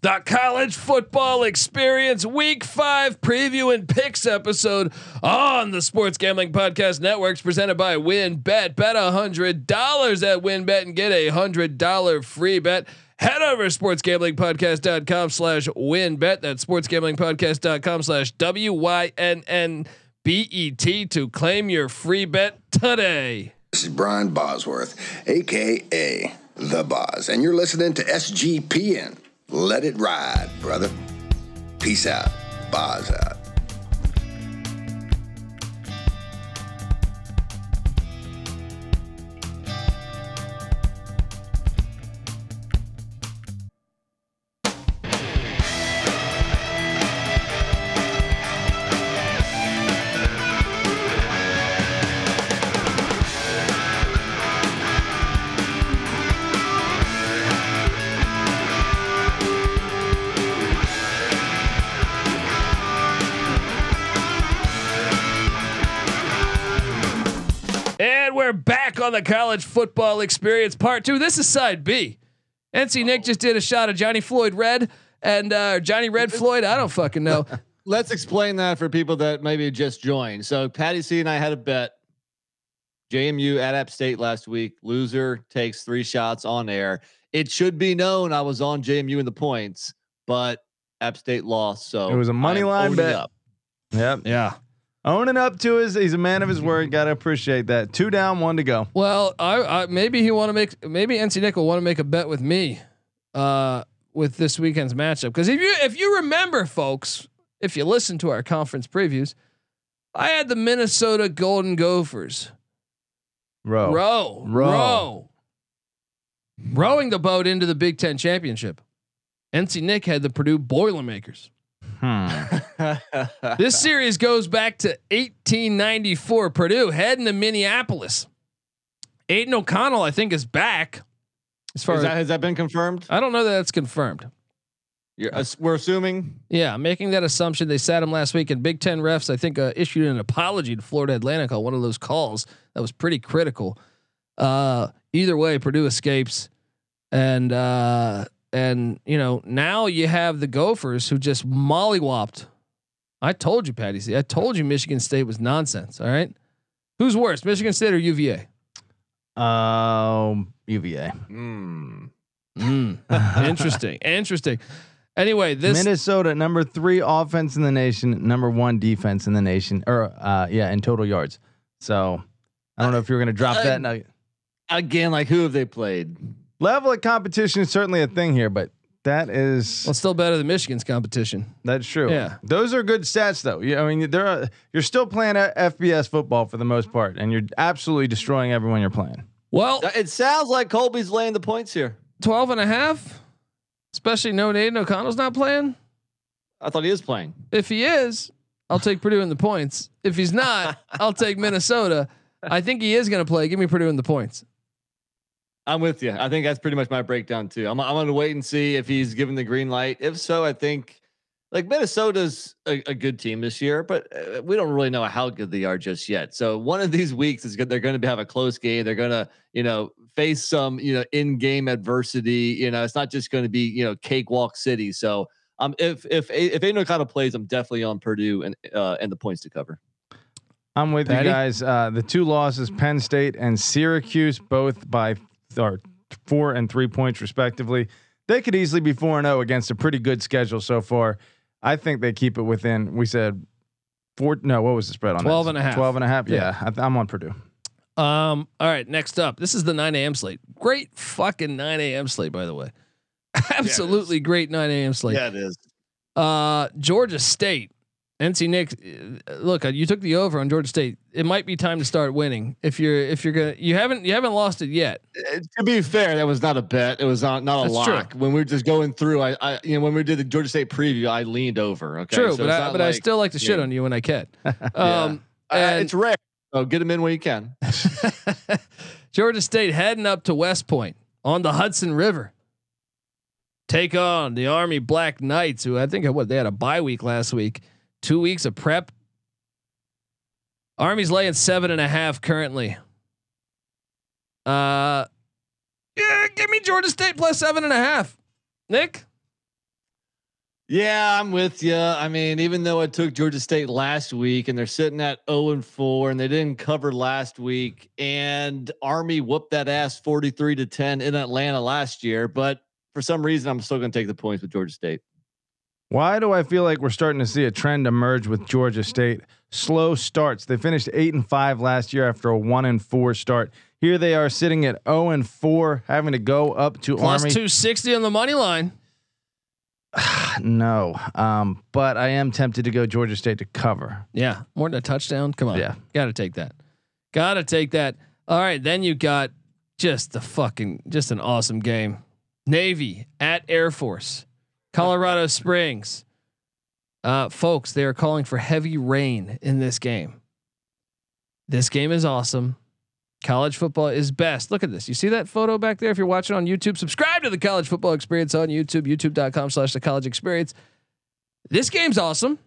the college football experience week five preview and picks episode on the Sports Gambling Podcast Networks presented by WynnBET. Bet hundred dollars at WynnBET and get a hundred dollar free bet. Head over to sportsgamblingpodcast.com slash wynnbet. That's sportsgamblingpodcast.com slash W-Y-N-N-B-E-T to claim your free bet today. This is Brian Bosworth, aka The Boz, and you're listening to SGPN. Let it ride, brother. Peace out. Boz out. On the college football experience part two. This is side B. NC Nick just did a shot of Johnny Floyd Red and uh, Johnny Red Floyd. I don't fucking know. Let's explain that for people that maybe just joined. So Patty C and I had a bet. JMU at App State last week. Loser takes three shots on air. It should be known I was on JMU in the points, but App State lost. So It was a money line bet. up. Yep. yeah. Owning up to his, he's a man of his word. Got to appreciate that. Two down, one to go. Well, I, I maybe he want to make maybe NC Nick will want to make a bet with me, uh, with this weekend's matchup. Because if you if you remember, folks, if you listen to our conference previews, I had the Minnesota Golden Gophers Row. row Row. row rowing the boat into the Big Ten championship. NC Nick had the Purdue Boilermakers. Hmm. This series goes back to 1894. Purdue heading to Minneapolis. Aidan O'Connell, I think, is back. As far Is as that, has that been confirmed? I don't know that that's confirmed. You're, ass- we're assuming. Yeah, making that assumption. They sat him last week, and Big Ten refs, I think, uh, issued an apology to Florida Atlantic on one of those calls that was pretty critical. Uh, either way, Purdue escapes, and uh, and you know now you have the Gophers who just mollywopped. I told you, Patty. C. I told you Michigan State was nonsense. All right, who's worse, Michigan State or UVA? Um, UVA. Hmm. Mm, interesting, interesting. Anyway, this Minnesota, number three offense in the nation, number one defense in the nation, or uh, yeah, in total yards. So I don't know if you're going to drop Uh, that. No. Again, like who have they played? Level of competition is certainly a thing here, but that is well, still better than Michigan's competition. that's true. Yeah. those are good stats though. Yeah, I mean, they're you're still playing a FBS football for the most part, and you're absolutely destroying everyone you're playing. Well, Uh, It sounds like Colby's laying the points here. 12 and a half, especially no Aidan O'Connell's not playing. I thought he is playing. If he is, I'll take Purdue in the points. If he's not, I'll take Minnesota. I think he is going to play. Give me Purdue in the points. I'm with you. I think that's pretty much my breakdown too. I'm I'm gonna wait and see if he's given the green light. If so, I think like Minnesota's a, a good team this year, but uh, we don't really know how good they are just yet. So one of these weeks is good. They're going to have a close game. They're going to you know face some you know in game adversity. You know, it's not just going to be you know cakewalk city. So um, if if if Aidan O'Connell plays, I'm definitely on Purdue and uh, and the points to cover. I'm with Patty? you guys. Uh, the two losses, Penn State and Syracuse, both by or four and three points respectively. They could easily be four and zero against a pretty good schedule so far. I think they keep it within. We said four. No, what was the spread on 12 that? and a half. 12 and a half. Yeah. Yeah, I, I'm on Purdue. Um. All right. Next up, this is the 9 a.m. slate. Great fucking 9 a.m. slate, by the way. Absolutely great 9 a.m. slate. Yeah, it is. Uh, Georgia State, NC Nick. uh, Look, uh, you took the over on Georgia State. It might be time to start winning. If you're if you're gonna you haven't you haven't lost it yet. Uh, to be fair, that was not a bet. It was not not a That's true. lock. When we were just going through, I, I you know when we did the Georgia State preview, I leaned over. Okay, True, So but I, but I still like to shit yeah. on you when I can. Yeah. Um, I- and- it's rare. So get them in when you can. Georgia State heading up to West Point on the Hudson River. Take on the Army Black Knights, who I think what they had a bye week last week. Two weeks of prep. Army's laying seven and a half currently. Uh, yeah, give me Georgia State plus seven and a half. Nick, Yeah, I'm with you. I mean, even though I took Georgia State last week and they're sitting at 0 and 4 and they didn't cover last week and Army whooped that ass 43 to 10 in Atlanta last year, but for some reason I'm still going to take the points with Georgia State. Why do I feel like we're starting to see a trend emerge with Georgia State? Slow starts. They finished 8 and 5 last year after a 1 and 4 start. Here they are sitting at 0 and 4 having to go up to Plus Army. 260 on the money line. no. Um, but I am tempted to go Georgia State to cover. Yeah, more than a touchdown. Come on. Yeah. Got to take that. Got to take that. All right, then you got just the fucking just an awesome game. Navy at Air Force. Colorado Springs. Uh folks, they are calling for heavy rain in this game. This game is awesome. College football is best. Look at this. You see that photo back there? If you're watching on YouTube, subscribe to the college football experience on YouTube, youtube.com slash the college experience. This game's awesome.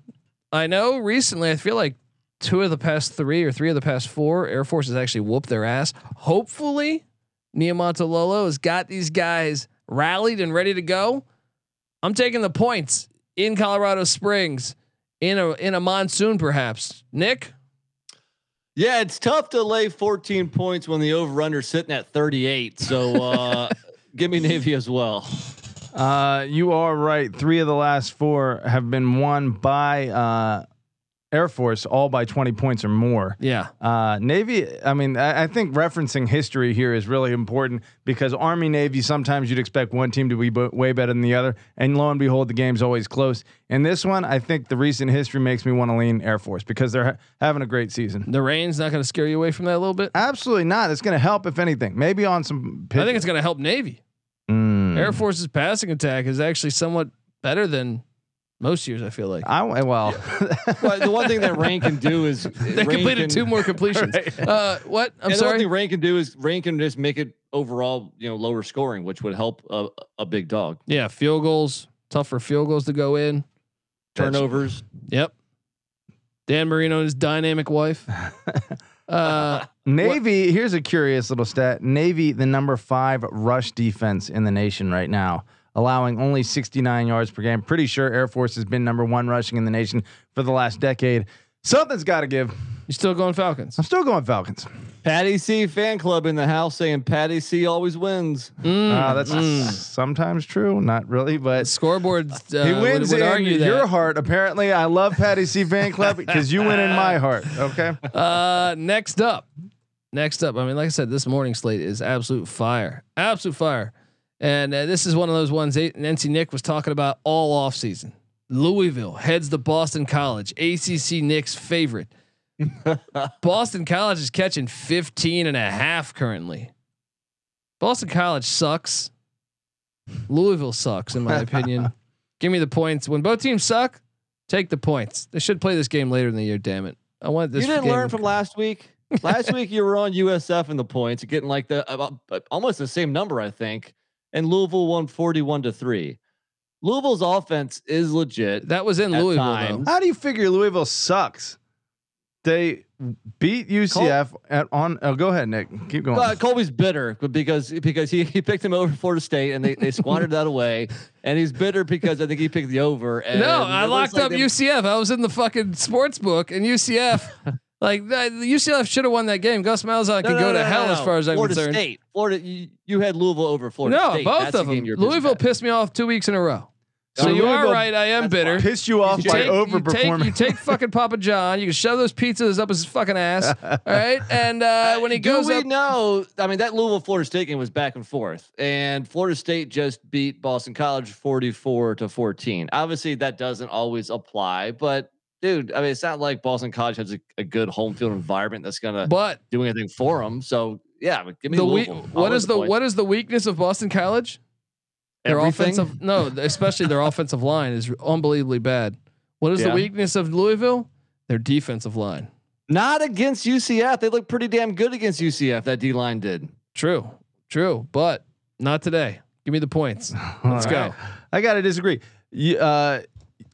I know recently, I feel like two of the past three or three of the past four, Air Force has actually whooped their ass. Hopefully, Niumatalolo has got these guys rallied and ready to go. I'm taking the points in Colorado Springs in a in a monsoon, perhaps. Nick, Yeah, it's tough to lay 14 points when the over under sitting at 38. So uh give me Navy as well. Uh, you are right. Three of the last four have been won by uh, Air Force, all by 20 points or more. yeah, Uh, Navy, I mean, I, I think referencing history here is really important because Army Navy, sometimes you'd expect one team to be b- way better than the other. And lo and behold, the game's always close. In this one, I think the recent history makes me want to lean Air Force because they're ha- having a great season. the rain's not going to scare you away from that a little bit. Absolutely not. It's going to help, if anything. Maybe on some. I think it's going to help Navy. Mm. Air Force's passing attack is actually somewhat better than most years. I feel like I well, Well, the one thing that rain can do is they completed two more completions. Uh, what? I'm sorry. The one sorry. thing rain can do is rain can just make it overall, you know, lower scoring, which would help a, a big dog. Yeah, field goals. Tougher field goals to go in. Turnovers. Yep. Dan Marino and his dynamic wife. Uh, Navy, here's a curious little stat. Navy, the number five rush defense in the nation right now, allowing only 69 yards per game. Pretty sure Air Force has been number one rushing in the nation for the last decade. Something's got to give. You're still going Falcons? I'm still going Falcons. Patty C fan club in the house saying Patty C always wins. Mm, Uh, that's mm. sometimes true, not really, but Scoreboard. Uh, he wins would, would in argue your that. heart. Apparently, I love Patty C fan club because you win in my heart. Okay. Uh, next up, next up. I mean, like I said, this morning slate is absolute fire, absolute fire, and uh, this is one of those ones. NC Nick was talking about all off season. Louisville heads to Boston College, ACC Nick's favorite. Boston College is catching 15 and a half currently. Boston College sucks. Louisville sucks, in my opinion. Give me the points. When both teams suck, take the points. They should play this game later in the year. Damn it! I want this. you didn't learn from last week. Last week you were on USF in the points, getting like the about, uh, almost the same number, I think. And Louisville won forty-one to three. Louisville's offense is legit. That was in Louisville, How do you figure Louisville sucks? They beat UCF at on. Oh, go ahead, Nick. Keep going. Uh, Colby's bitter but because because he, he picked him over Florida State and they, they squandered that away, and he's bitter because I think he picked the over. And No, I locked like up they- UCF. I was in the fucking sports book, and UCF, like that, UCF should have won that game. Gus Malzahn No, can no, go no, to no, hell no. as far as I'm Florida concerned. State, Florida, you, you had Louisville over Florida no, State. both That's of them. Louisville at. pissed me off two weeks in a row. So No, you are right. I am bitter. fine. Pissed you off You by take, you take, overperforming. you take fucking Papa John. You can shove those pizzas up his fucking ass. All right, and uh, when he Do goes we up, know? I mean, that Louisville Florida State game was back and forth, and Florida State just beat Boston College forty-four to fourteen. Obviously, that doesn't always apply, but dude, I mean, it's not like Boston College has a, a good home field environment that's gonna but do anything for them. So yeah, but give me the weak. What is win the what is the weakness of Boston College? Their Everything? offensive no, especially their offensive line is unbelievably bad. What is the weakness of Louisville? Their defensive line. Not against UCF. They look pretty damn good against UCF. That D line did. True, true, but not today. Give me the points. Let's All go. right. I gotta disagree. You, uh,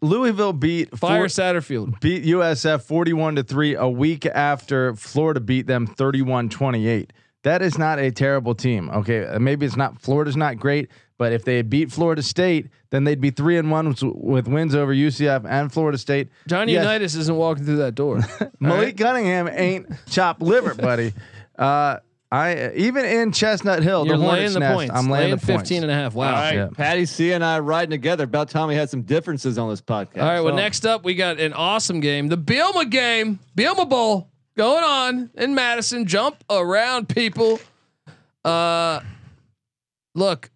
Louisville beat Fire four- Satterfield. beat USF 41 to 3 a week after Florida beat them 31-28. That is not a terrible team. Okay, uh, maybe it's not Florida's not great, but if they beat Florida State, then they'd be three and one with, with wins over UCF and Florida State. Johnny Yes. Unitas isn't walking through that door. Malik Cunningham ain't chopped liver, buddy. Uh, I even in Chestnut Hill, You're the laying Hornets the nest, points. I'm laying, the 15 points. and a half. Wow. All right, Yeah. Patty C and I riding together. About time we had some differences on this podcast. All right. Well, next up, we got an awesome game, the Bielema game, Bielema Bowl going on in Madison. Jump around, people. Uh, look,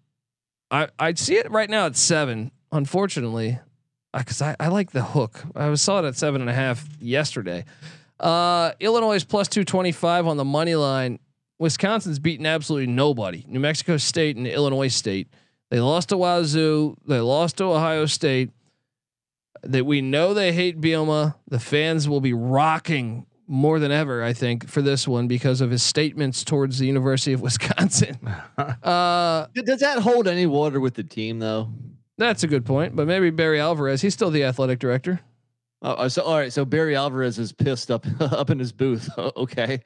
I I see it right now at seven. Unfortunately, because I, I like the hook. I saw it at seven and a half yesterday. Uh, Illinois is plus two twenty five on the money line. Wisconsin's beaten absolutely nobody. New Mexico State and Illinois State. They lost to Wazoo. They lost to Ohio State that we know they hate Bielema. The fans will be rocking more than ever, I think, for this one because of his statements towards the University of Wisconsin. uh, Does that hold any water with the team though? that's a good point, but maybe Barry Alvarez. He's still the athletic director. Oh, uh, so all right. So Barry Alvarez is pissed up up in his booth. okay.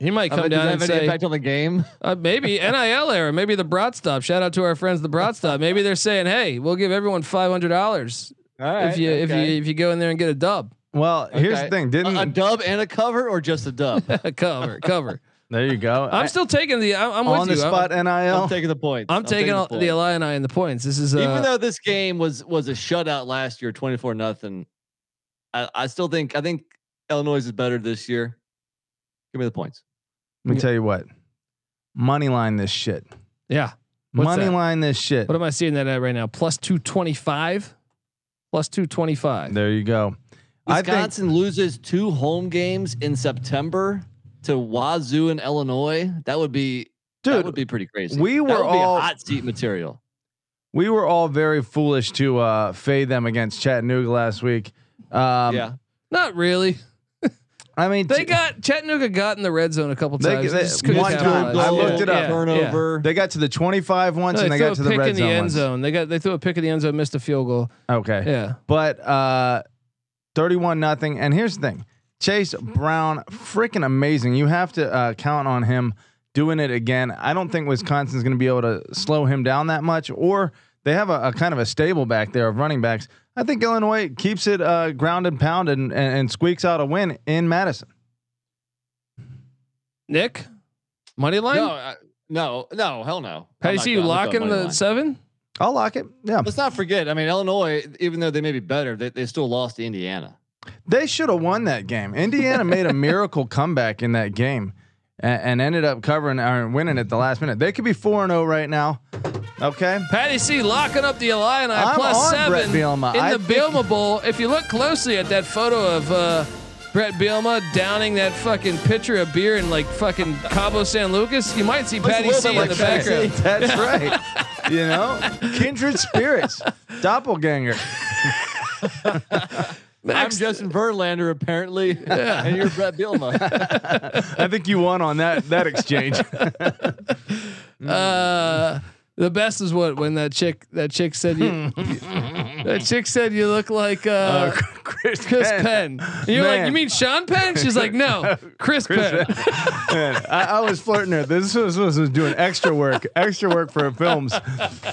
He might I come mean, does down that and have any say, impact on the game? uh, maybe NIL era, maybe the Brat Stop. Shout out to our friends, the Brat Stop. Maybe they're saying, "Hey, we'll give everyone five hundred dollars All if you if you if you go in there and get a dub, Well, here's the thing. Didn't a dub and a cover, or just a dub? A cover cover." there you go? I'm still taking the. I'm, I'm with on the you. I'm- spot I'm nil. taking the points. I'm, taking, all, the the points. Illini and the points. This is uh, Even though this game was was a shutout last year, twenty four nothing. I, I still think I think Illinois is better this year. Give me the points. Let me tell you what. Money line this shit. yeah. What's Money that? line this shit. What am I seeing that at right now? Plus two twenty five. Plus two twenty five. There you go. I think Wisconsin loses two home games in September to Wazoo and Illinois. That would be that Dude, would be pretty crazy. we That were would be all- hot seat material. we were all very foolish to uh, fade them against Chattanooga last week. Um, yeah, Not really. I mean, They t- got Chattanooga got in the red zone a couple times. they- just couldn't one capitalize. time. I looked it up. Yeah, Turnover. they got to the 25 once No, and they got a to the red in the zone end once. zone. They got they threw a pick in the end zone, missed a field goal. Okay. Yeah. But uh 31 nothing. And here's the thing. Chase Brown, freaking amazing. You have to uh, count on him doing it again. I don't think Wisconsin's going to be able to slow him down that much, or they have a, a kind of a stable back there of running backs. I think Illinois keeps it uh, ground and pound and, and, and squeaks out a win in Madison. Nick, money line. no, I, no, no, hell no. How do you not see you going- I'm locking the line. seven? I'll lock it. Yeah. Let's not forget. I mean, Illinois, even though they may be better, they, they still lost to Indiana. They should have won that game. Indiana made a miracle comeback in that game and, and ended up covering or winning at the last minute. They could be 4 0 right now. Okay. Patty C locking up the Illini I'm plus on seven Bret Bielema. in I the think- Bielema Bowl. If you look closely at that photo of uh, Bret Bielema downing that fucking pitcher of beer in like fucking Cabo San Lucas, you might see Patty little C bit in like the Patty background. C. That's right. You know, kindred spirits, doppelganger. I'm Justin Verlander, apparently, and you're Bret Bielema. I think you won on that that exchange. uh, the best is what when that chick that chick said you that chick said you look like uh, Chris, Chris Penn. Penn. And you're like, you mean Sean Penn? She's like, no, Chris, Penn. Man, I, I was flirting her. This was, was, was doing extra work, extra work for films,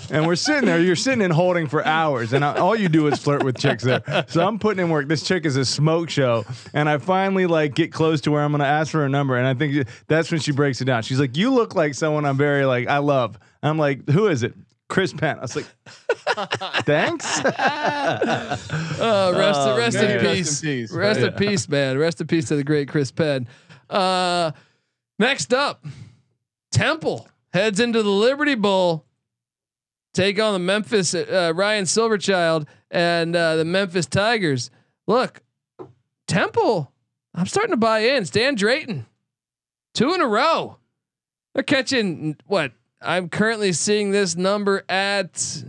and we're sitting there. You're sitting and holding for hours, and I, all you do is flirt with chicks there. So I'm putting in work. This chick is a smoke show, and I finally like get close to where I'm gonna ask for her number, and I think that's when she breaks it down. She's like, "You look like someone I'm very like I love." I'm like, "Who is it?" Chris Penn. I was like, "Thanks." Uh, rest, Oh, rest man. in Rest in peace. peace. Rest in peace, man. Rest in peace to the great Chris Penn. Uh, next up, Temple heads into the Liberty Bowl. Take on the Memphis uh, Ryan Silverfield and uh, the Memphis Tigers. Look, Temple. I'm starting to buy in. Stan Drayton, two in a row. They're catching what? I'm currently seeing this number at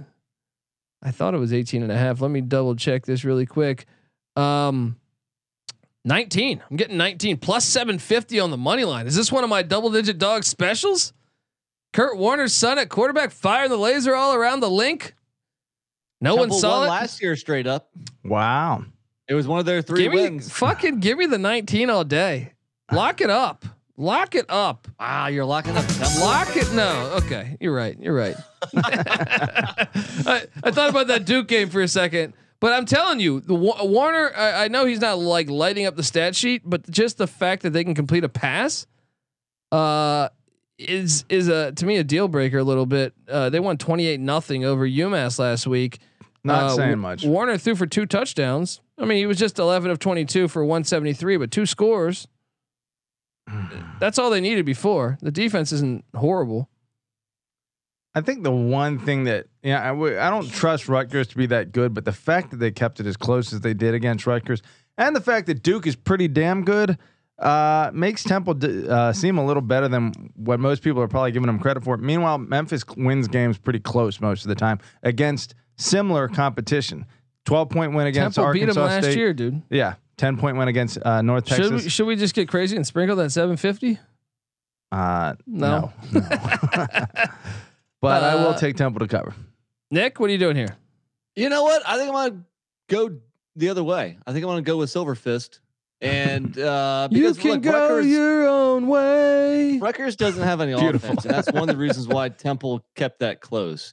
I thought it was 18 and a half. Let me double check this really quick. Um 19. I'm getting 19 plus 750 on the money line. Is this one of my double digit dog specials? Kurt Warner's son at quarterback firing the laser all around the link. No one saw won it. last year straight up. wow. It was one of their three give me wins. fucking give me the 19 all day. Lock it up. Lock it up. Ah, you're locking up. Lock it. No. Okay. You're right. You're right. I, I thought about that Duke game for a second, but I'm telling you, the Warner. I, I know he's not like lighting up the stat sheet, but just the fact that they can complete a pass, uh, is is a to me a deal breaker a little bit. Uh, they won 28 nothing over UMass last week. Not Uh, saying much. Warner threw for two touchdowns. I mean, he was just 11 of 22 for 173, but two scores. That's all they needed before. The defense isn't horrible. I think the one thing that yeah, I w- I don't trust Rutgers to be that good, but the fact that they kept it as close as they did against Rutgers, and the fact that Duke is pretty damn good, uh, makes Temple d- uh, seem a little better than what most people are probably giving them credit for. Meanwhile, Memphis wins games pretty close most of the time against similar competition. Twelve point win against Temple beat them last State. year, dude. Yeah, ten point win against uh, North Texas. Should we, should we just get crazy and sprinkle that 750? uh, No. no, no. but I will Uh, take Temple to cover. Nick, what are you doing here? You know what? I think I'm gonna go the other way. I think I'm gonna go with Silver Fist, and uh, You can look, go Rutgers, your own way. Rutgers doesn't have any Beautiful. offense, and that's one of the reasons why Temple kept that close.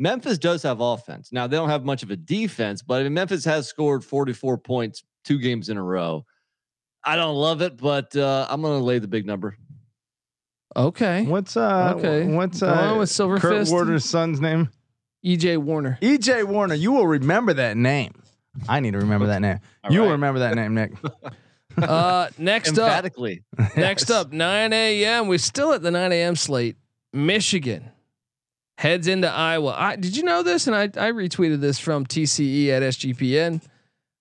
Memphis does have offense. Now they don't have much of a defense, but I mean, Memphis has scored 44 points two games in a row. I don't love it, but uh, I'm gonna lay the big number. Okay. What's uh? Okay. What's Go uh? on with Silver Kurt Fist. Warner's son's name? EJ Warner. EJ Warner. You will remember that name. I need to remember that name. All you will remember that name, Nick. Uh, next up, Emphatically, next up, 9 a.m. We're still at the 9 a.m. slate. Michigan heads into Iowa. I, did you know this? And I, I retweeted this from TCE at SGPN.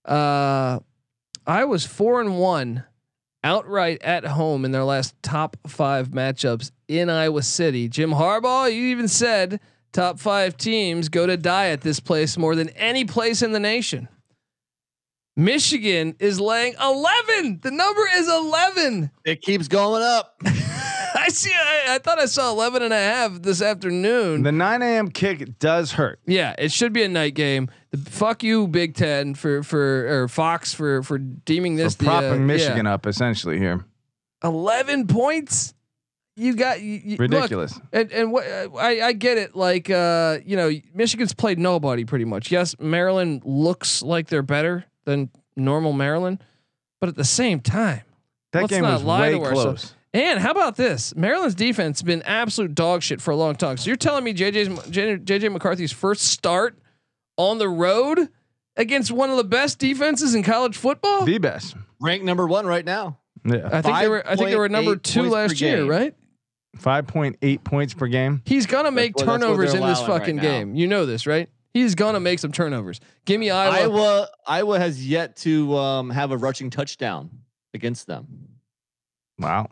Uh, Iowa's four and one outright at home in their last top five matchups in Iowa City. Jim Harbaugh, you even said top five teams go to die at this place more than any place in the nation. Michigan is laying 11. The number is 11. it keeps going up. I see. I, I thought I saw 11 and a half this afternoon. The 9 a.m. kick does hurt. yeah, it should be a night game. The, fuck you, Big Ten, for for or Fox for for deeming this For the uh, propping Michigan yeah. up essentially here. 11 points. You got you, you- look, Ridiculous. and and what I I get it. Like uh, you know, Michigan's played nobody pretty much. Yes, Maryland looks like they're better than normal Maryland, but at the same time, that let's game not was lie way to close. And how about this? Maryland's defense has been absolute dog shit for a long time. So you're telling me JJ's JJ, JJ McCarthy's first start on the road against one of the best defenses in college football? The best. Ranked number one right now. Yeah. I think they were I think they were number two last year, right? 5.8 points per game. He's gonna make what- that's turnovers in this allowing right fucking game. You know this, right? He's gonna make some turnovers. Give me Iowa. Iowa, Iowa has yet to um, have a rushing touchdown against them. Wow.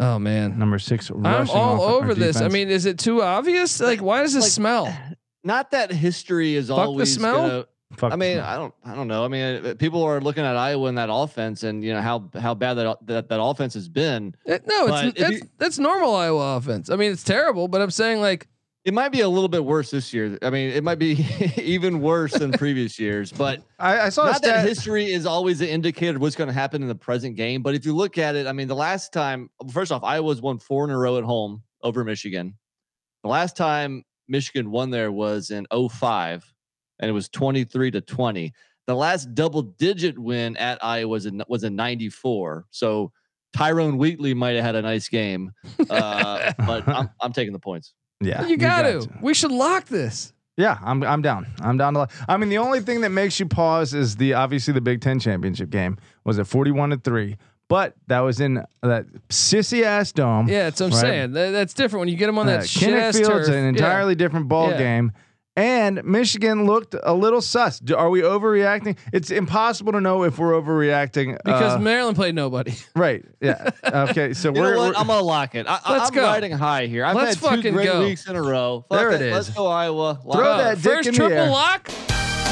Oh man. Number six. I'm all over this. I mean, is it too obvious? Like, why does it Like, smell? Not that history is the always smell? gonna. Fuck I mean, no. I don't, I don't know. I mean, uh, people are looking at Iowa and that offense, and you know how how bad that that, that offense has been. It- no, But it's that's, you- that's normal Iowa offense. I mean, it's terrible, but I'm saying like It might be a little bit worse this year. I mean, it might be even worse than previous years. But I, I saw not that history is always an indicator of what's going to happen in the present game. But if you look at it, I mean, the last time, first off, Iowa's won four in a row at home over Michigan. The last time Michigan won there was in 05, and it was 23 to 20. The last double digit win at Iowa was in, was in 94. So Tyrone Wheatley might have had a nice game, uh, but I'm, I'm taking the points. Yeah. you got to. to. We should lock this. Yeah, I'm I'm down. I'm down to. Lock. I mean, the only thing that makes you pause is the obviously the Big Ten championship game was at 41 to three, but that was in that sissy ass dome. Yeah, that's what I'm Right. saying. That- that's different when you get them on Uh, that shit Kinnick ass Field's turf. an Yeah. entirely different ball Yeah. game. And Michigan looked a little sus. Do- Are we overreacting? It's impossible to know if we're overreacting because uh, Maryland played nobody. right. Yeah. Okay. So we're, we're- I'm gonna lock it. I, Let's I'm go. riding high here. I've Let's had two fucking great go. weeks in a row. Fuck There it Let's go Iowa. Lock Throw it. that dick First in the triple air. lock.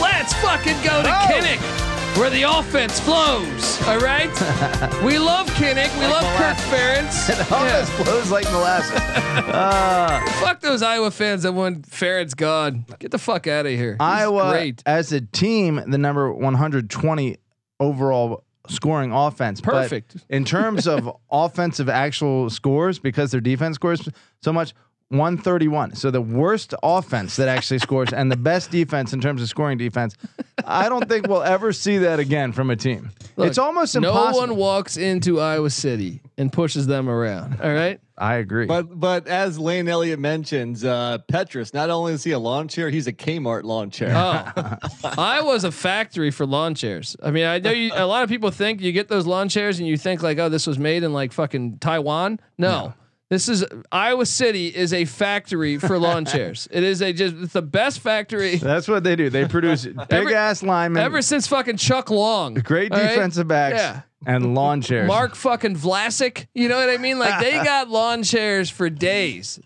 Let's fucking go to Oh. Kinnick, where the offense flows. All right. we love Kinnick. We love Kirk Ferentz. it almost flows like molasses. uh, Fuck those Iowa fans that won Ferentz gone. Get the fuck out of here. He's Iowa great. as a team, the number 120 overall scoring offense. But Perfect. in terms of offensive actual scores, because their defense scores so much, 131. So the worst offense that actually scores and the best defense in terms of scoring defense. I don't think we'll ever see that again from a team. Look, it's almost impossible. no one walks into Iowa City and pushes them around. All right. I agree. But but as Lane Elliott mentions, uh, Petras not only is he a lawn chair, he's a Kmart lawn chair. Oh, I was a factory for lawn chairs. I mean, I know you, a lot of people think you get those lawn chairs and you think like, oh, this was made in like fucking Taiwan. No. This is Iowa City is a factory for lawn chairs. It is a just it's the best factory That's what they do. They produce big Every- ass linemen, ever since fucking Chuck Long. great all right? defensive backs, Yeah. and lawn chairs. Mark fucking Vlasic. You know what I mean? Like they got lawn chairs for days.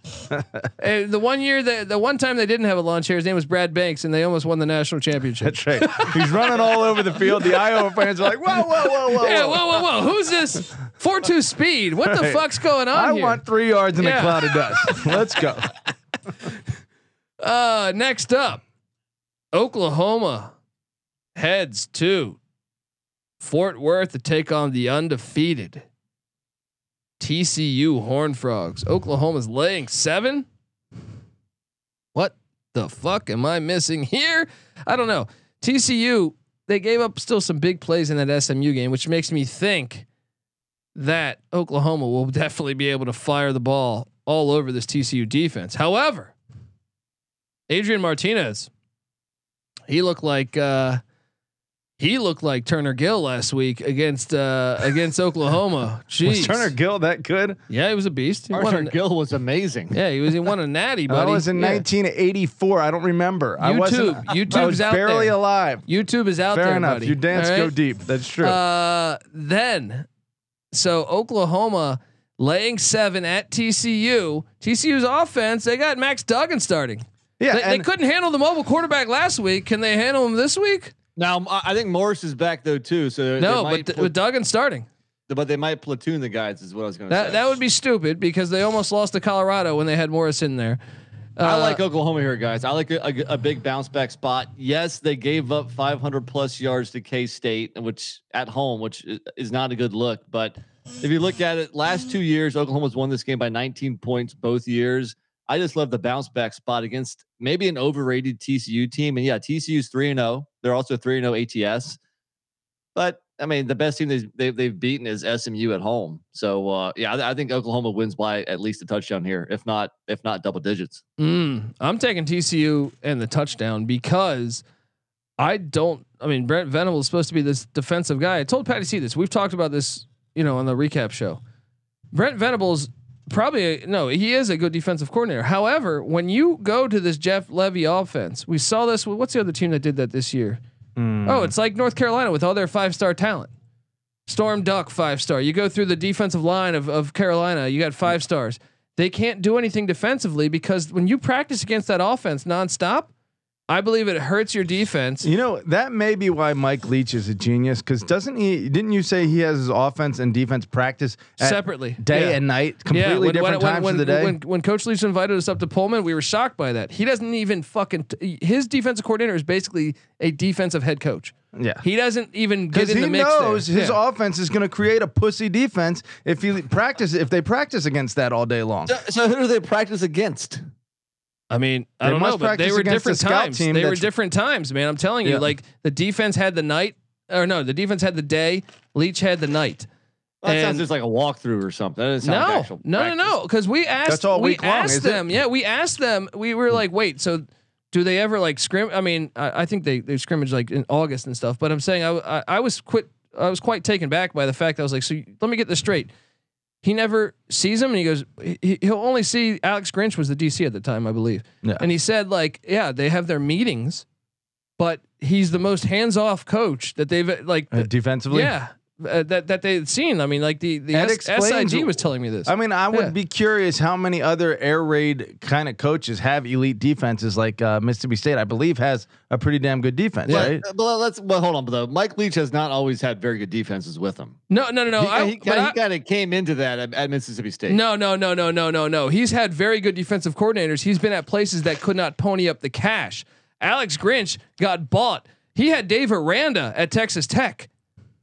And the one year that the one time they didn't have a lawn chair, his name was Brad Banks, and they almost won the national championship. That's right. He's running all over the field. The Iowa fans are like, whoa, whoa, whoa, whoa. Yeah, whoa. whoa, whoa, whoa! Who's this? Four two speed. What the Right. fuck's going on I here? want three yards in Yeah. a cloud of dust. Let's go. Uh, next up, Oklahoma heads to Fort Worth to take on the undefeated TCU Horn Frogs. Oklahoma's laying seven. What the fuck am I missing here? I don't know. TCU they gave up still some big plays in that SMU game, which makes me think that Oklahoma will definitely be able to fire the ball all over this TCU defense. However, Adrian Martinez, he looked like uh, he looked like Turner Gill last week against uh, against Oklahoma. Jeez. Was Turner Gill that good? Yeah, he was a beast. He Arthur a- Gill was amazing. yeah, he was. He won a natty, That buddy. was in Yeah. 1984. I don't remember. I wasn't. YouTube. I YouTube's was out barely there. alive. YouTube is out Fair there, enough. buddy. Your dance All go deep. That's true. Uh, then, so Oklahoma laying seven at TCU. TCU's offense, they got Max Duggan starting. yeah, They, they couldn't handle the mobile quarterback last week. Can they handle him this week? Now I think Morris is back though too. So No, but pla- with Duggan starting, but they might platoon the guys is what I was going to that say. that would be stupid because they almost lost to Colorado when they had Morris in there. I Uh, like Oklahoma here, guys. I like a, a, a big bounce back spot. Yes, they gave up 500 plus yards to K State, which at home, which is not a good look. But if you look at it, last two years, Oklahoma's won this game by 19 points both years. I just love the bounce back spot against maybe an overrated TCU team. And yeah, TCU's 3 and 0. They're also 3 and 0 ATS. But I mean, the best team they've, they've, they've beaten is SMU at home. So uh, yeah, I, I think Oklahoma wins by at least a touchdown here, if not if not double digits. Mm, I'm taking TCU and the touchdown because I don't. I mean, Brent Venable is supposed to be this defensive guy. I told Patty C this. We've talked about this, you know, on the recap show. Brent Venables probably a, no, he is a good defensive coordinator. However, when you go to this Jeff Lebby offense, we saw this. What's the other team that did that this year? Mm. Oh, it's like North Carolina with all their five star talent. Storm Duck five star. You go through the defensive line of, of Carolina, you got five stars. They can't do anything defensively because when you practice against that offense nonstop, I believe it hurts your defense. You know that may be why Mike Leach is a genius because doesn't he? Didn't you say he has his offense and defense practice Separately, day Yeah. and night, completely when- different when, times when, of the day? When, when Coach Leach invited us up to Pullman, we were shocked by that. He doesn't even fucking. T- his defensive coordinator is basically a defensive head coach. yeah, He doesn't even get because in he the mix. knows there. his Yeah. offense is going to create a pussy defense if he practice if they practice against that all day long. So, so who do they practice against? I mean, I They don't know, but they were different a times. team They were different times, man. I'm telling you, Yeah. like the defense had the night, or no, the defense had the day. Leach had the night. That And- sounds just like a walkthrough or something. That doesn't like No, no, no, no, because we asked. That's all we long, asked is it? them. Yeah, we asked them. We were like, wait, so do they ever like scrim? I mean, I, I think they they scrimmage like in August and stuff. But I'm saying I, I I was quit. I was quite taken back by the fact that I was like, so you- let me get this straight. He never sees him, and he goes, he, he'll only see Alex Grinch was the DC at the time, I believe. Yeah. And he said, like, yeah, they have their meetings, but he's the most hands off coach that they've like. Uh, defensively, yeah, uh, that that they'd seen. I mean, like the the S- SIG was telling me this. I mean, I would Yeah. be curious how many other air raid kind of coaches have elite defenses like uh, Mississippi State. I believe has a pretty damn good defense, But, right? but let's well hold on, but though Mike Leach has not always had very good defenses with him. no, no, no, no. he, I, he, but kinda, I- he kind of came into that at, at Mississippi State. no, no, no, no, no, no, no. He's had very good defensive coordinators. He's been at places that could not pony up the cash. Alex Grinch got bought. He had Dave Aranda at Texas Tech.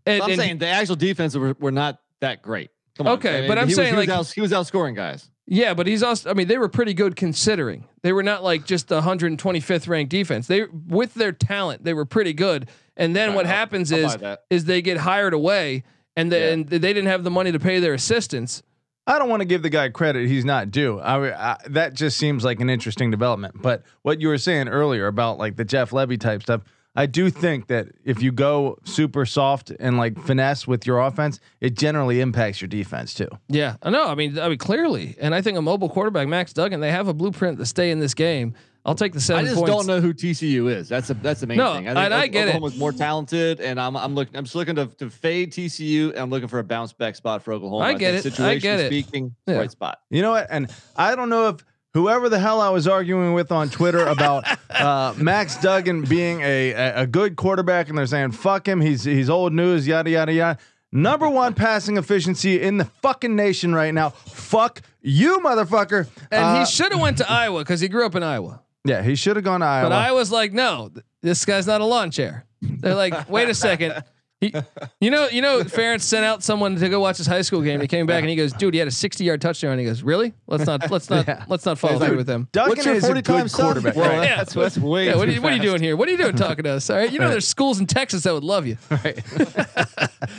And, I'm and- saying the actual defense were, were not that great. Come on. Okay, I mean, but I'm he saying, was, he like- was, out, he was outscoring guys. yeah, but he's also. I mean, they were pretty good considering they were not like just the 125th ranked defense. They with their talent, they were pretty good. And then what I'll- happens I'll is buy that. is they get hired away, and Yeah. then they didn't have the money to pay their assistants. I don't want to give the guy credit he's not due. I, I that just seems like an interesting development. But what you were saying earlier about like the Jeff Lebby type stuff, I do think that if you go super soft and like finesse with your offense, it generally impacts your defense too. Yeah, I know. I mean, I mean clearly, and I think a mobile quarterback, Max Duggan, they have a blueprint to stay in this game. I'll take the seven. I just points. don't know who TCU is. That's a, that's the main No, thing. and I get it. Oklahoma's more talented, and I'm I'm looking I'm just looking to, to fade TCU, and I'm looking for a bounce back spot for Oklahoma. I get think it. I get situationally it. Speaking, Yeah. right spot. You know what? And I don't know if whoever the hell I was arguing with on Twitter about uh, Max Duggan being a, a a good quarterback, and they're saying fuck him, he's he's old news, yada yada yada. Number one passing efficiency in the fucking nation right now. Fuck you, motherfucker. and Uh, he should have went to Iowa because he grew up in Iowa. yeah, he should have gone to Iowa. But I was like, no, this guy's not a lawn chair. They're like, wait a second. He, you know, you know, Ferentz sent out someone to go watch his high school game. He came back and he goes, "Dude, he had a 60 yard touchdown." And he goes, "Really? Let's not, let's not, Yeah. let's not follow Dude, through with him." Duggan What's your is a 40 good times quarterback. Well, right? Yeah. that's that's way. Yeah, what are, you, what are you doing here? What are you doing talking to us? All right, you know, there's schools in Texas that would love you. Right.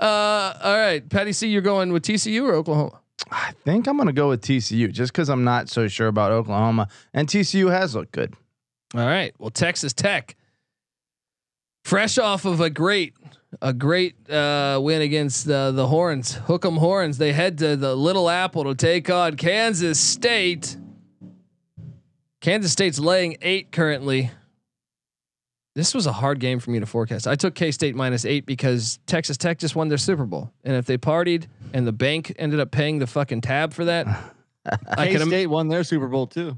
Uh, all right, Patty C, you're going with TCU or Oklahoma? I think I'm gonna go with TCU just because I'm not so sure about Oklahoma, and TCU has looked good. All right. Well, Texas Tech, fresh off of a great, a great uh, win against uh, the Horns, Hook 'em Horns. They head to the Little Apple to take on Kansas State. Kansas State's laying eight currently. This was a hard game for me to forecast. I took K State minus eight because Texas Tech just won their Super Bowl, and if they partied and the bank ended up paying the fucking tab for that, I K State won their Super Bowl too.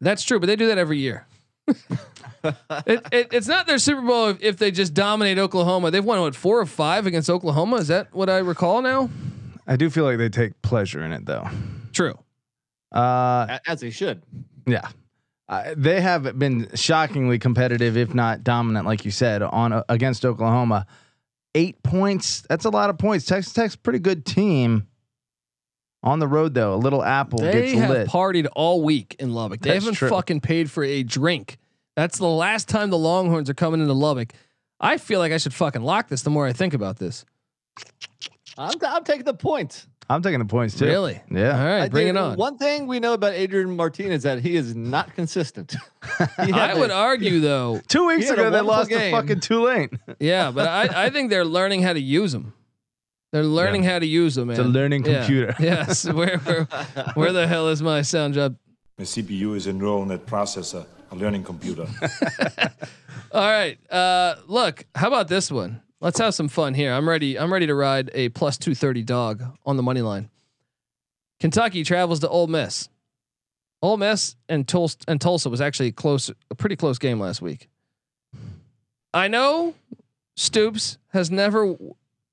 that's true, but they do that every year. It, it, it's not their Super Bowl if, if they just dominate Oklahoma. They've won what four or five against Oklahoma. Is that what I recall now? I do feel like they take pleasure in it though. True. Uh, As they should. Yeah. Uh, they have been shockingly competitive, if not dominant, like you said, on uh, against Oklahoma. Eight points. That's a lot of points. Texas Tech's pretty good team. On the road though, a little apple They gets have lit. partied all week in Lubbock. They That's haven't true. fucking paid for a drink. That's the last time the Longhorns are coming into Lubbock. I feel like I should fucking lock this. The more I think about this, I'm, I'm taking the points. I'm taking the points too. really. Yeah. All right, I bring think it on. One thing we know about Adrian Martinez is that he is not consistent. I would a- argue though, Two weeks He had a ago, they wonderful lost to game. fucking Tulane. yeah, but I, I think they're learning how to use them. They're learning how to use them. Man. It's a learning Yeah. computer. yes. Where, where where the hell is my sound job? The CPU is a neural net processor, a learning computer. All right. Uh, look, how about this one? Let's have some fun here. I'm ready. I'm ready to ride a plus two thirty dog on the money line. Kentucky travels to Ole Miss. Ole Miss and Tulsa and Tulsa was actually close, a pretty close game last week. I know Stoops has never.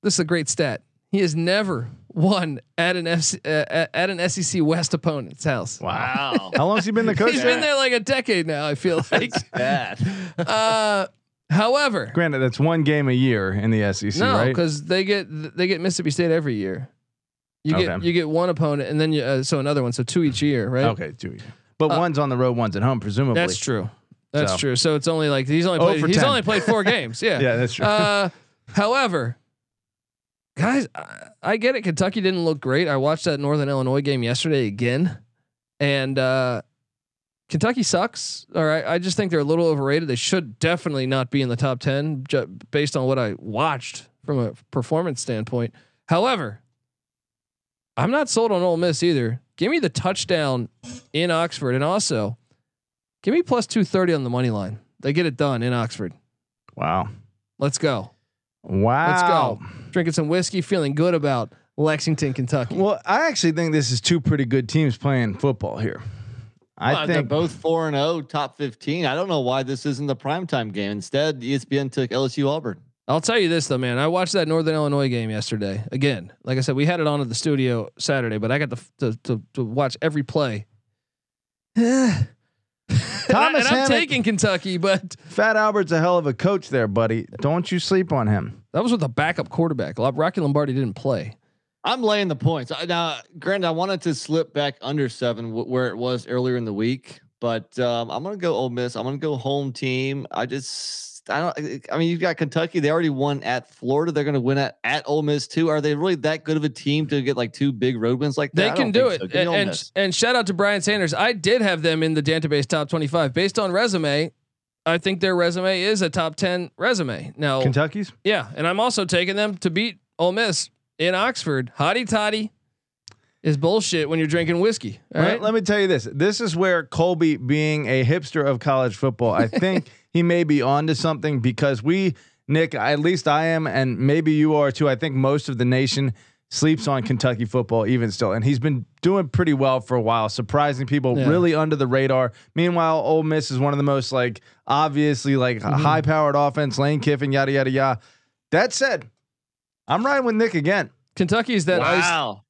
This is a great stat. He has never won at an FC, uh, at an SEC West opponent's house. Wow. How long's he been the coach? He's been there like a decade now. I feel like. Bad. uh, however, Granted, that's one game a year in the SEC, no, right? because they get they get Mississippi State every year. You get you get one opponent and then you uh, so another one, so two each year, right? Okay, two. But Uh, one's on the road, one's at home, presumably. That's true. That's So. true. So it's only like he's only Oh played, for he's 10. only played four games. Yeah. Yeah, that's true. Uh, however, guys, I, I get it. Kentucky didn't look great. I watched that Northern Illinois game yesterday again, and uh, Kentucky sucks. All right, I just think they're a little overrated. They should definitely not be in the top ten, ju- based on what I watched from a performance standpoint. However, I'm not sold on Ole Miss either. Give me the touchdown in Oxford, and also give me plus two thirty on the money line. They get it done in Oxford. wow. Let's go. Wow. Let's go. Drinking some whiskey, feeling good about Lexington, Kentucky. Well, I actually think this is two pretty good teams playing football here. I Well, they're think both four and zero, top fifteen. I don't know why this isn't the primetime game. Instead, ESPN took LSU Auburn. I'll tell you this though, man. I watched that Northern Illinois game yesterday. Again, like I said, we had it on at the studio Saturday, but I got to to to, to watch every play. Thomas and I'm Hammock, taking Kentucky, but Fat Albert's a hell of a coach there, buddy. Don't you sleep on him. that was with a backup quarterback. Rocky Lombardi didn't play. I'm laying the points. I- Now, granted, I wanted to slip back under seven wh- where it was earlier in the week, but um, I'm gonna go Ole Miss. I'm gonna go home team. I just, I don't. I mean, you've got Kentucky. They already won at Florida. They're gonna win at at Ole Miss too. Are they really that good of a team to get like two big road wins like that? They I can don't do think it. so. And, and and shout out to Brian Sanders. I did have them in the database top 25 based on resume. I think their resume is a top 10 resume. Now, Kentucky's. yeah, and I'm also taking them to beat Ole Miss in Oxford. Hottie toddy is bullshit when you're drinking whiskey. All Let- right. Let, me tell you this. This is where Colby, being a hipster of college football, I think he may be onto something because we, Nick, at least I am, and maybe you are too. I think most of the nation sleeps on Kentucky football even still, and he's been doing pretty well for a while, surprising people, Yeah. really under the radar. Meanwhile, Ole Miss is one of the most like obviously like Mm-hmm. high powered offense, Lane Kiffin, yada yada yada. That said, I'm riding with Nick again. Kentucky's that. Wow. Ken-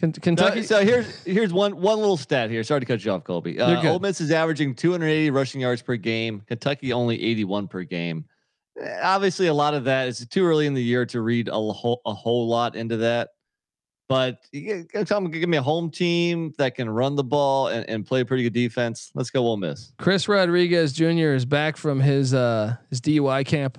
Kentucky. so here's here's one one little stat here. Sorry to cut you off, Colby. Uh. Ole Miss is averaging 280 rushing yards per game. Kentucky only 81 per game. Eh, Obviously, a lot of that is too early in the year to read a whole a whole lot into that. But you tell them, give me a home team that can run the ball and, and play pretty good defense. Let's go, Ole Miss. Chris Rodriguez Jr. is back from his uh his DUI camp.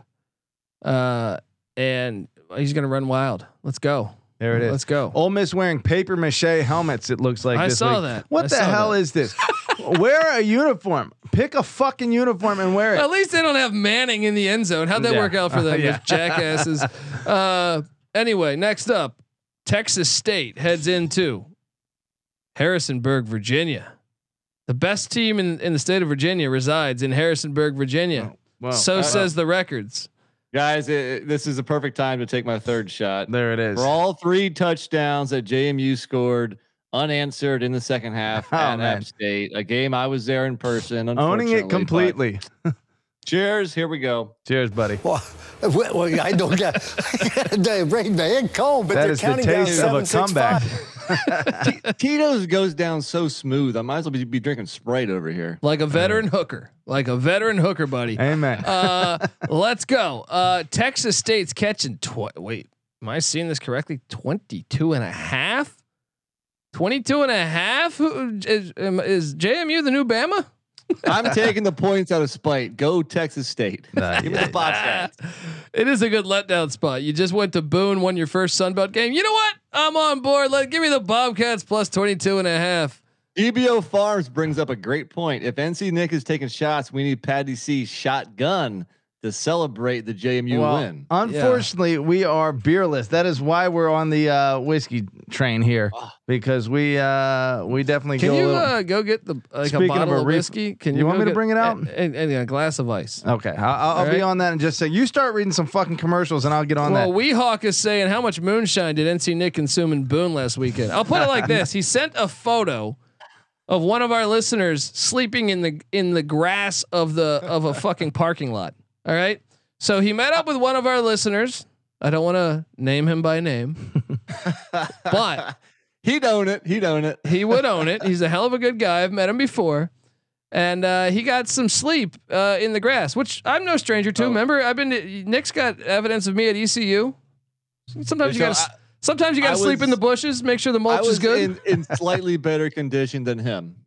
Uh and he's gonna run wild. Let's go. There it is. Let's go. Ole Miss wearing paper mache helmets. It looks like I this saw week. that. What I the hell that. is this? wear a uniform. Pick a fucking uniform and wear it. At least they don't have Manning in the end zone. How'd that Yeah. work out for Uh, them? yeah. jackasses. Uh, anyway, next up, Texas State heads into Harrisonburg, Virginia. The best team in, in the state of Virginia resides in Harrisonburg, Virginia. Well, so uh, says the records. Guys, it, this is a perfect time to take my third shot. there it is. For all three touchdowns that JMU scored unanswered in the second half Oh, at man. App State, a game I was there in person. Owning it completely. Cheers. Here we go. Cheers, buddy. Well, well, well, I don't get. I rain my head cold, but That they're is the counting down taste of a seven, six, comeback. five. Tito's goes down so smooth. I might as well be, be drinking Sprite over here. Like a veteran hooker. Like a veteran hooker, buddy. Amen. Uh, let's go. Uh, Texas State's catching tw- wait, am I seeing this correctly? 22 and a half? 22 and a half? Who is, is JMU the new Bama? I'm taking the points out of spite. Go Texas State. Nah, Give me the Bobcats. It is a good letdown spot. You just went to Boone, won your first Sunbelt game. You know what? I'm on board. Let give me the Bobcats plus 22 and a half. DBO Farms brings up a great point. If NC Nick is taking shots, we need Patty C shotgun to celebrate the JMU well, win. unfortunately, we are beerless. That is why we're on the uh, whiskey train here Ah. because we uh, we definitely Can go. a you little- uh, go get the like Speaking a of a of, whiskey? Can you you, want me to bring it out? And, and, and a glass of ice. okay, I'll, I'll, I'll be right. on that and just say. You start reading some fucking commercials and I'll get on well, that. Well, Weehawk is saying how much moonshine did NC Nick consume in Boone last weekend? I'll put it like this: He sent a photo of one of our listeners sleeping in the in the grass of the of a fucking parking lot. All right, so he met up with one of our listeners. I don't want to name him by name, but He'd own it. He'd own it. he would own it. He's a hell of a good guy. I've met him before. And uh, he got some sleep uh, in the grass, which I'm no stranger to. Oh. Remember, I've been. To, Nick's got evidence of me at ECU. Sometimes you got to. Sometimes you got to sleep in the bushes. Make sure the mulch is good. in, in slightly better condition than him.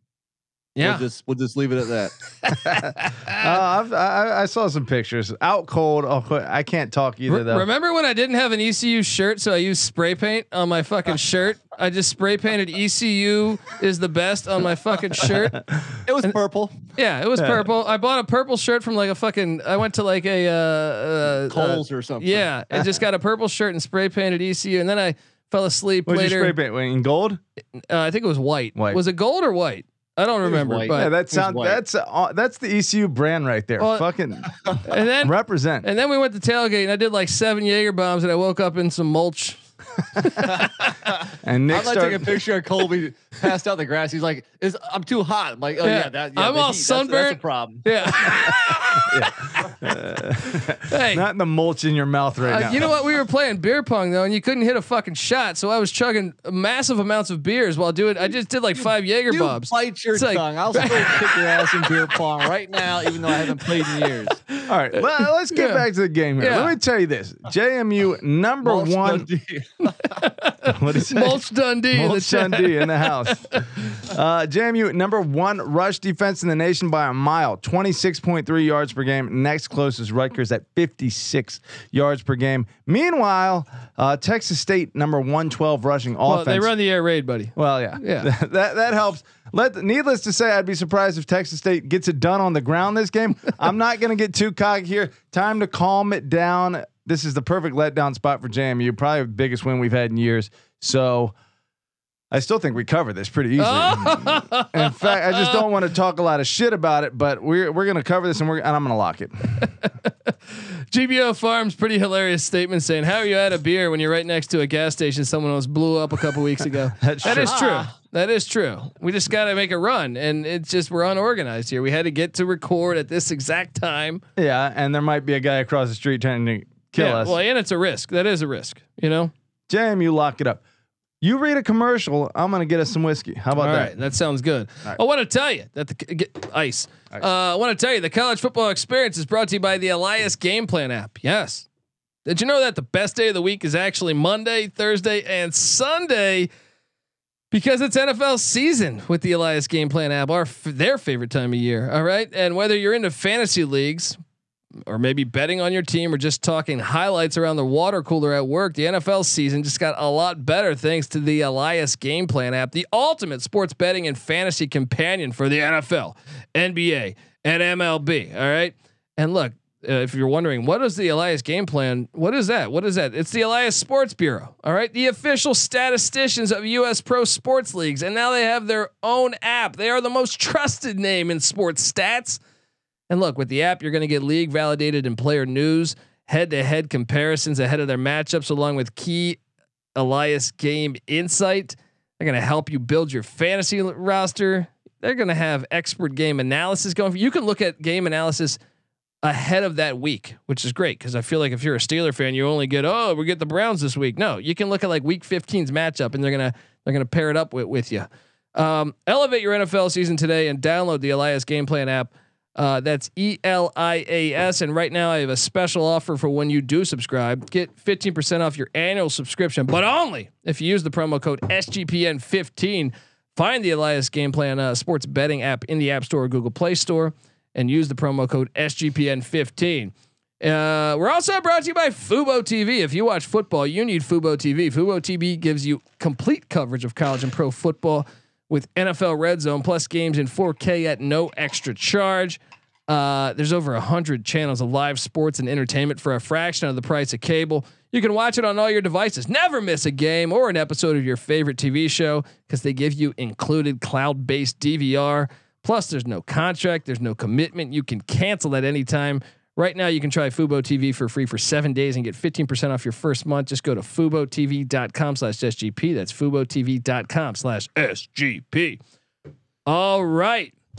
Yeah. We'll just we'll just leave it at that. Uh, I've, I, I saw some pictures. Out cold. Oh, I can't talk either Re- though. remember when I didn't have an ECU shirt, so I used spray paint on my fucking shirt? I just spray painted ECU is the best on my fucking shirt. It was purple. Yeah, it was purple. I bought a purple shirt from like a fucking. I went to like a uh, uh, Kohl's uh, or something. Yeah, and just got a purple shirt and spray painted ECU, and then I fell asleep What'd you spray later. paint in gold? Uh, I think it was white. White. Was it gold or white? I don't remember. But yeah, that was sound that's uh, that's the ECU brand right there. Well, Fucking and then represent. and then we went to tailgate, and I did like seven Jaeger bombs, and I woke up in some mulch. and Nick I'm not taking a picture of Colby passed out the grass. He's like, "Is I'm too hot." I'm like, "Oh yeah, Yeah. that, yeah, I'm all heat, that's- That's, a problem. Yeah. hey, not in the mulch in your mouth right uh, now. you know what? We were playing beer pong though, and you couldn't hit a fucking shot. So I was chugging massive amounts of beers while doing. I just did like five Jaeger You bobs. bite your It's like- tongue. I'll still kick your ass in beer pong right now, even though I haven't played in years. All right, well, let's get Yeah. back to the game here. Yeah. Let me tell you this: JMU number Mulch one. What did? Mulch Dundee in the Mulch chat. Dundee in the house. Uh, JMU number one rush defense in the nation by a mile, twenty six point three yards per game. Next closest Rutgers at fifty six yards per game. Meanwhile, uh, Texas State number one twelve rushing Well, offense. they run the air raid, buddy. Well, yeah, Yeah. that that helps. Let needless to say, I'd be surprised if Texas State gets it done on the ground this game. I'm not going to get too cocky here. Time to calm it down. This is the perfect letdown spot for JMU. Probably the biggest win we've had in years. So. I still think we cover this pretty easily. Oh. in fact, I just don't want to talk a lot of shit about it, but we're we're gonna cover this and we're and I'm gonna lock it. GBO Farms pretty hilarious statement saying, "How are you out a beer when you're right next to a gas station someone else blew up a couple weeks ago?" That's That true. is true. That is true. We just got to make a run, and it's just we're unorganized here. We had to get to record at this exact time. Yeah, and there might be a guy across the street trying to kill yeah, us. well, and it's a risk. That is a risk. You know. Jam, you lock it up. You read a commercial. I'm gonna get us some whiskey. How about All that? right, that sounds good. right. I want to tell you that the get, ice. Ice. Uh, I want to tell you the college football experience is brought to you by the Elias Game Plan app. Yes. Did you know that the best day of the week is actually Monday, Thursday, and Sunday? Because it's NFL season with the Elias Game Plan app, our f- their favorite time of year. All right, and whether you're into fantasy leagues, or maybe betting on your team, or just talking highlights around the water cooler at work, the NFL season just got a lot better thanks to the Elias Game Plan app, the ultimate sports betting and fantasy companion for the NFL, NBA, and MLB. All right, and look. Uh, if you're wondering what is the Elias game plan, what is that? What is that? It's the Elias Sports Bureau. All right, the official statisticians of U.S. pro sports leagues, and now they have their own app. They are the most trusted name in sports stats. And look, with the app, you're going to get league validated and player news, head to head comparisons ahead of their matchups, along with key Elias game insight. They're going to help you build your fantasy roster. They're going to have expert game analysis going. For you can look at game analysis ahead of that week, which is great because I feel like if you're a Steeler fan, you only get oh we get the Browns this week. No, you can look at like Week 15's matchup, and they're gonna they're gonna pair it up with with you. Um, elevate your NFL season today and download the Elias Game Plan app. Uh, that's E L I A S. And right now, I have a special offer for when you do subscribe. Get 15% off your annual subscription, but only if you use the promo code SGPN15. Find the Elias Game Plan uh, sports betting app in the App Store or Google Play Store and use the promo code SGPN15. Uh, we're also brought to you by Fubo TV. If you watch football, you need Fubo TV. Fubo TV gives you complete coverage of college and pro football with NFL Red Zone plus games in 4K at no extra charge. Uh, there's over a hundred channels of live sports and entertainment for a fraction of the price of cable. You can watch it on all your devices. Never miss a game or an episode of your favorite TV show because they give you included cloud-based DVR. Plus, there's no contract, there's no commitment. You can cancel at any time. Right now, you can try Fubo TV for free for seven days and get 15% off your first month. Just go to FuboTV.com slash SGP. That's FuboTV.com slash SGP. All right.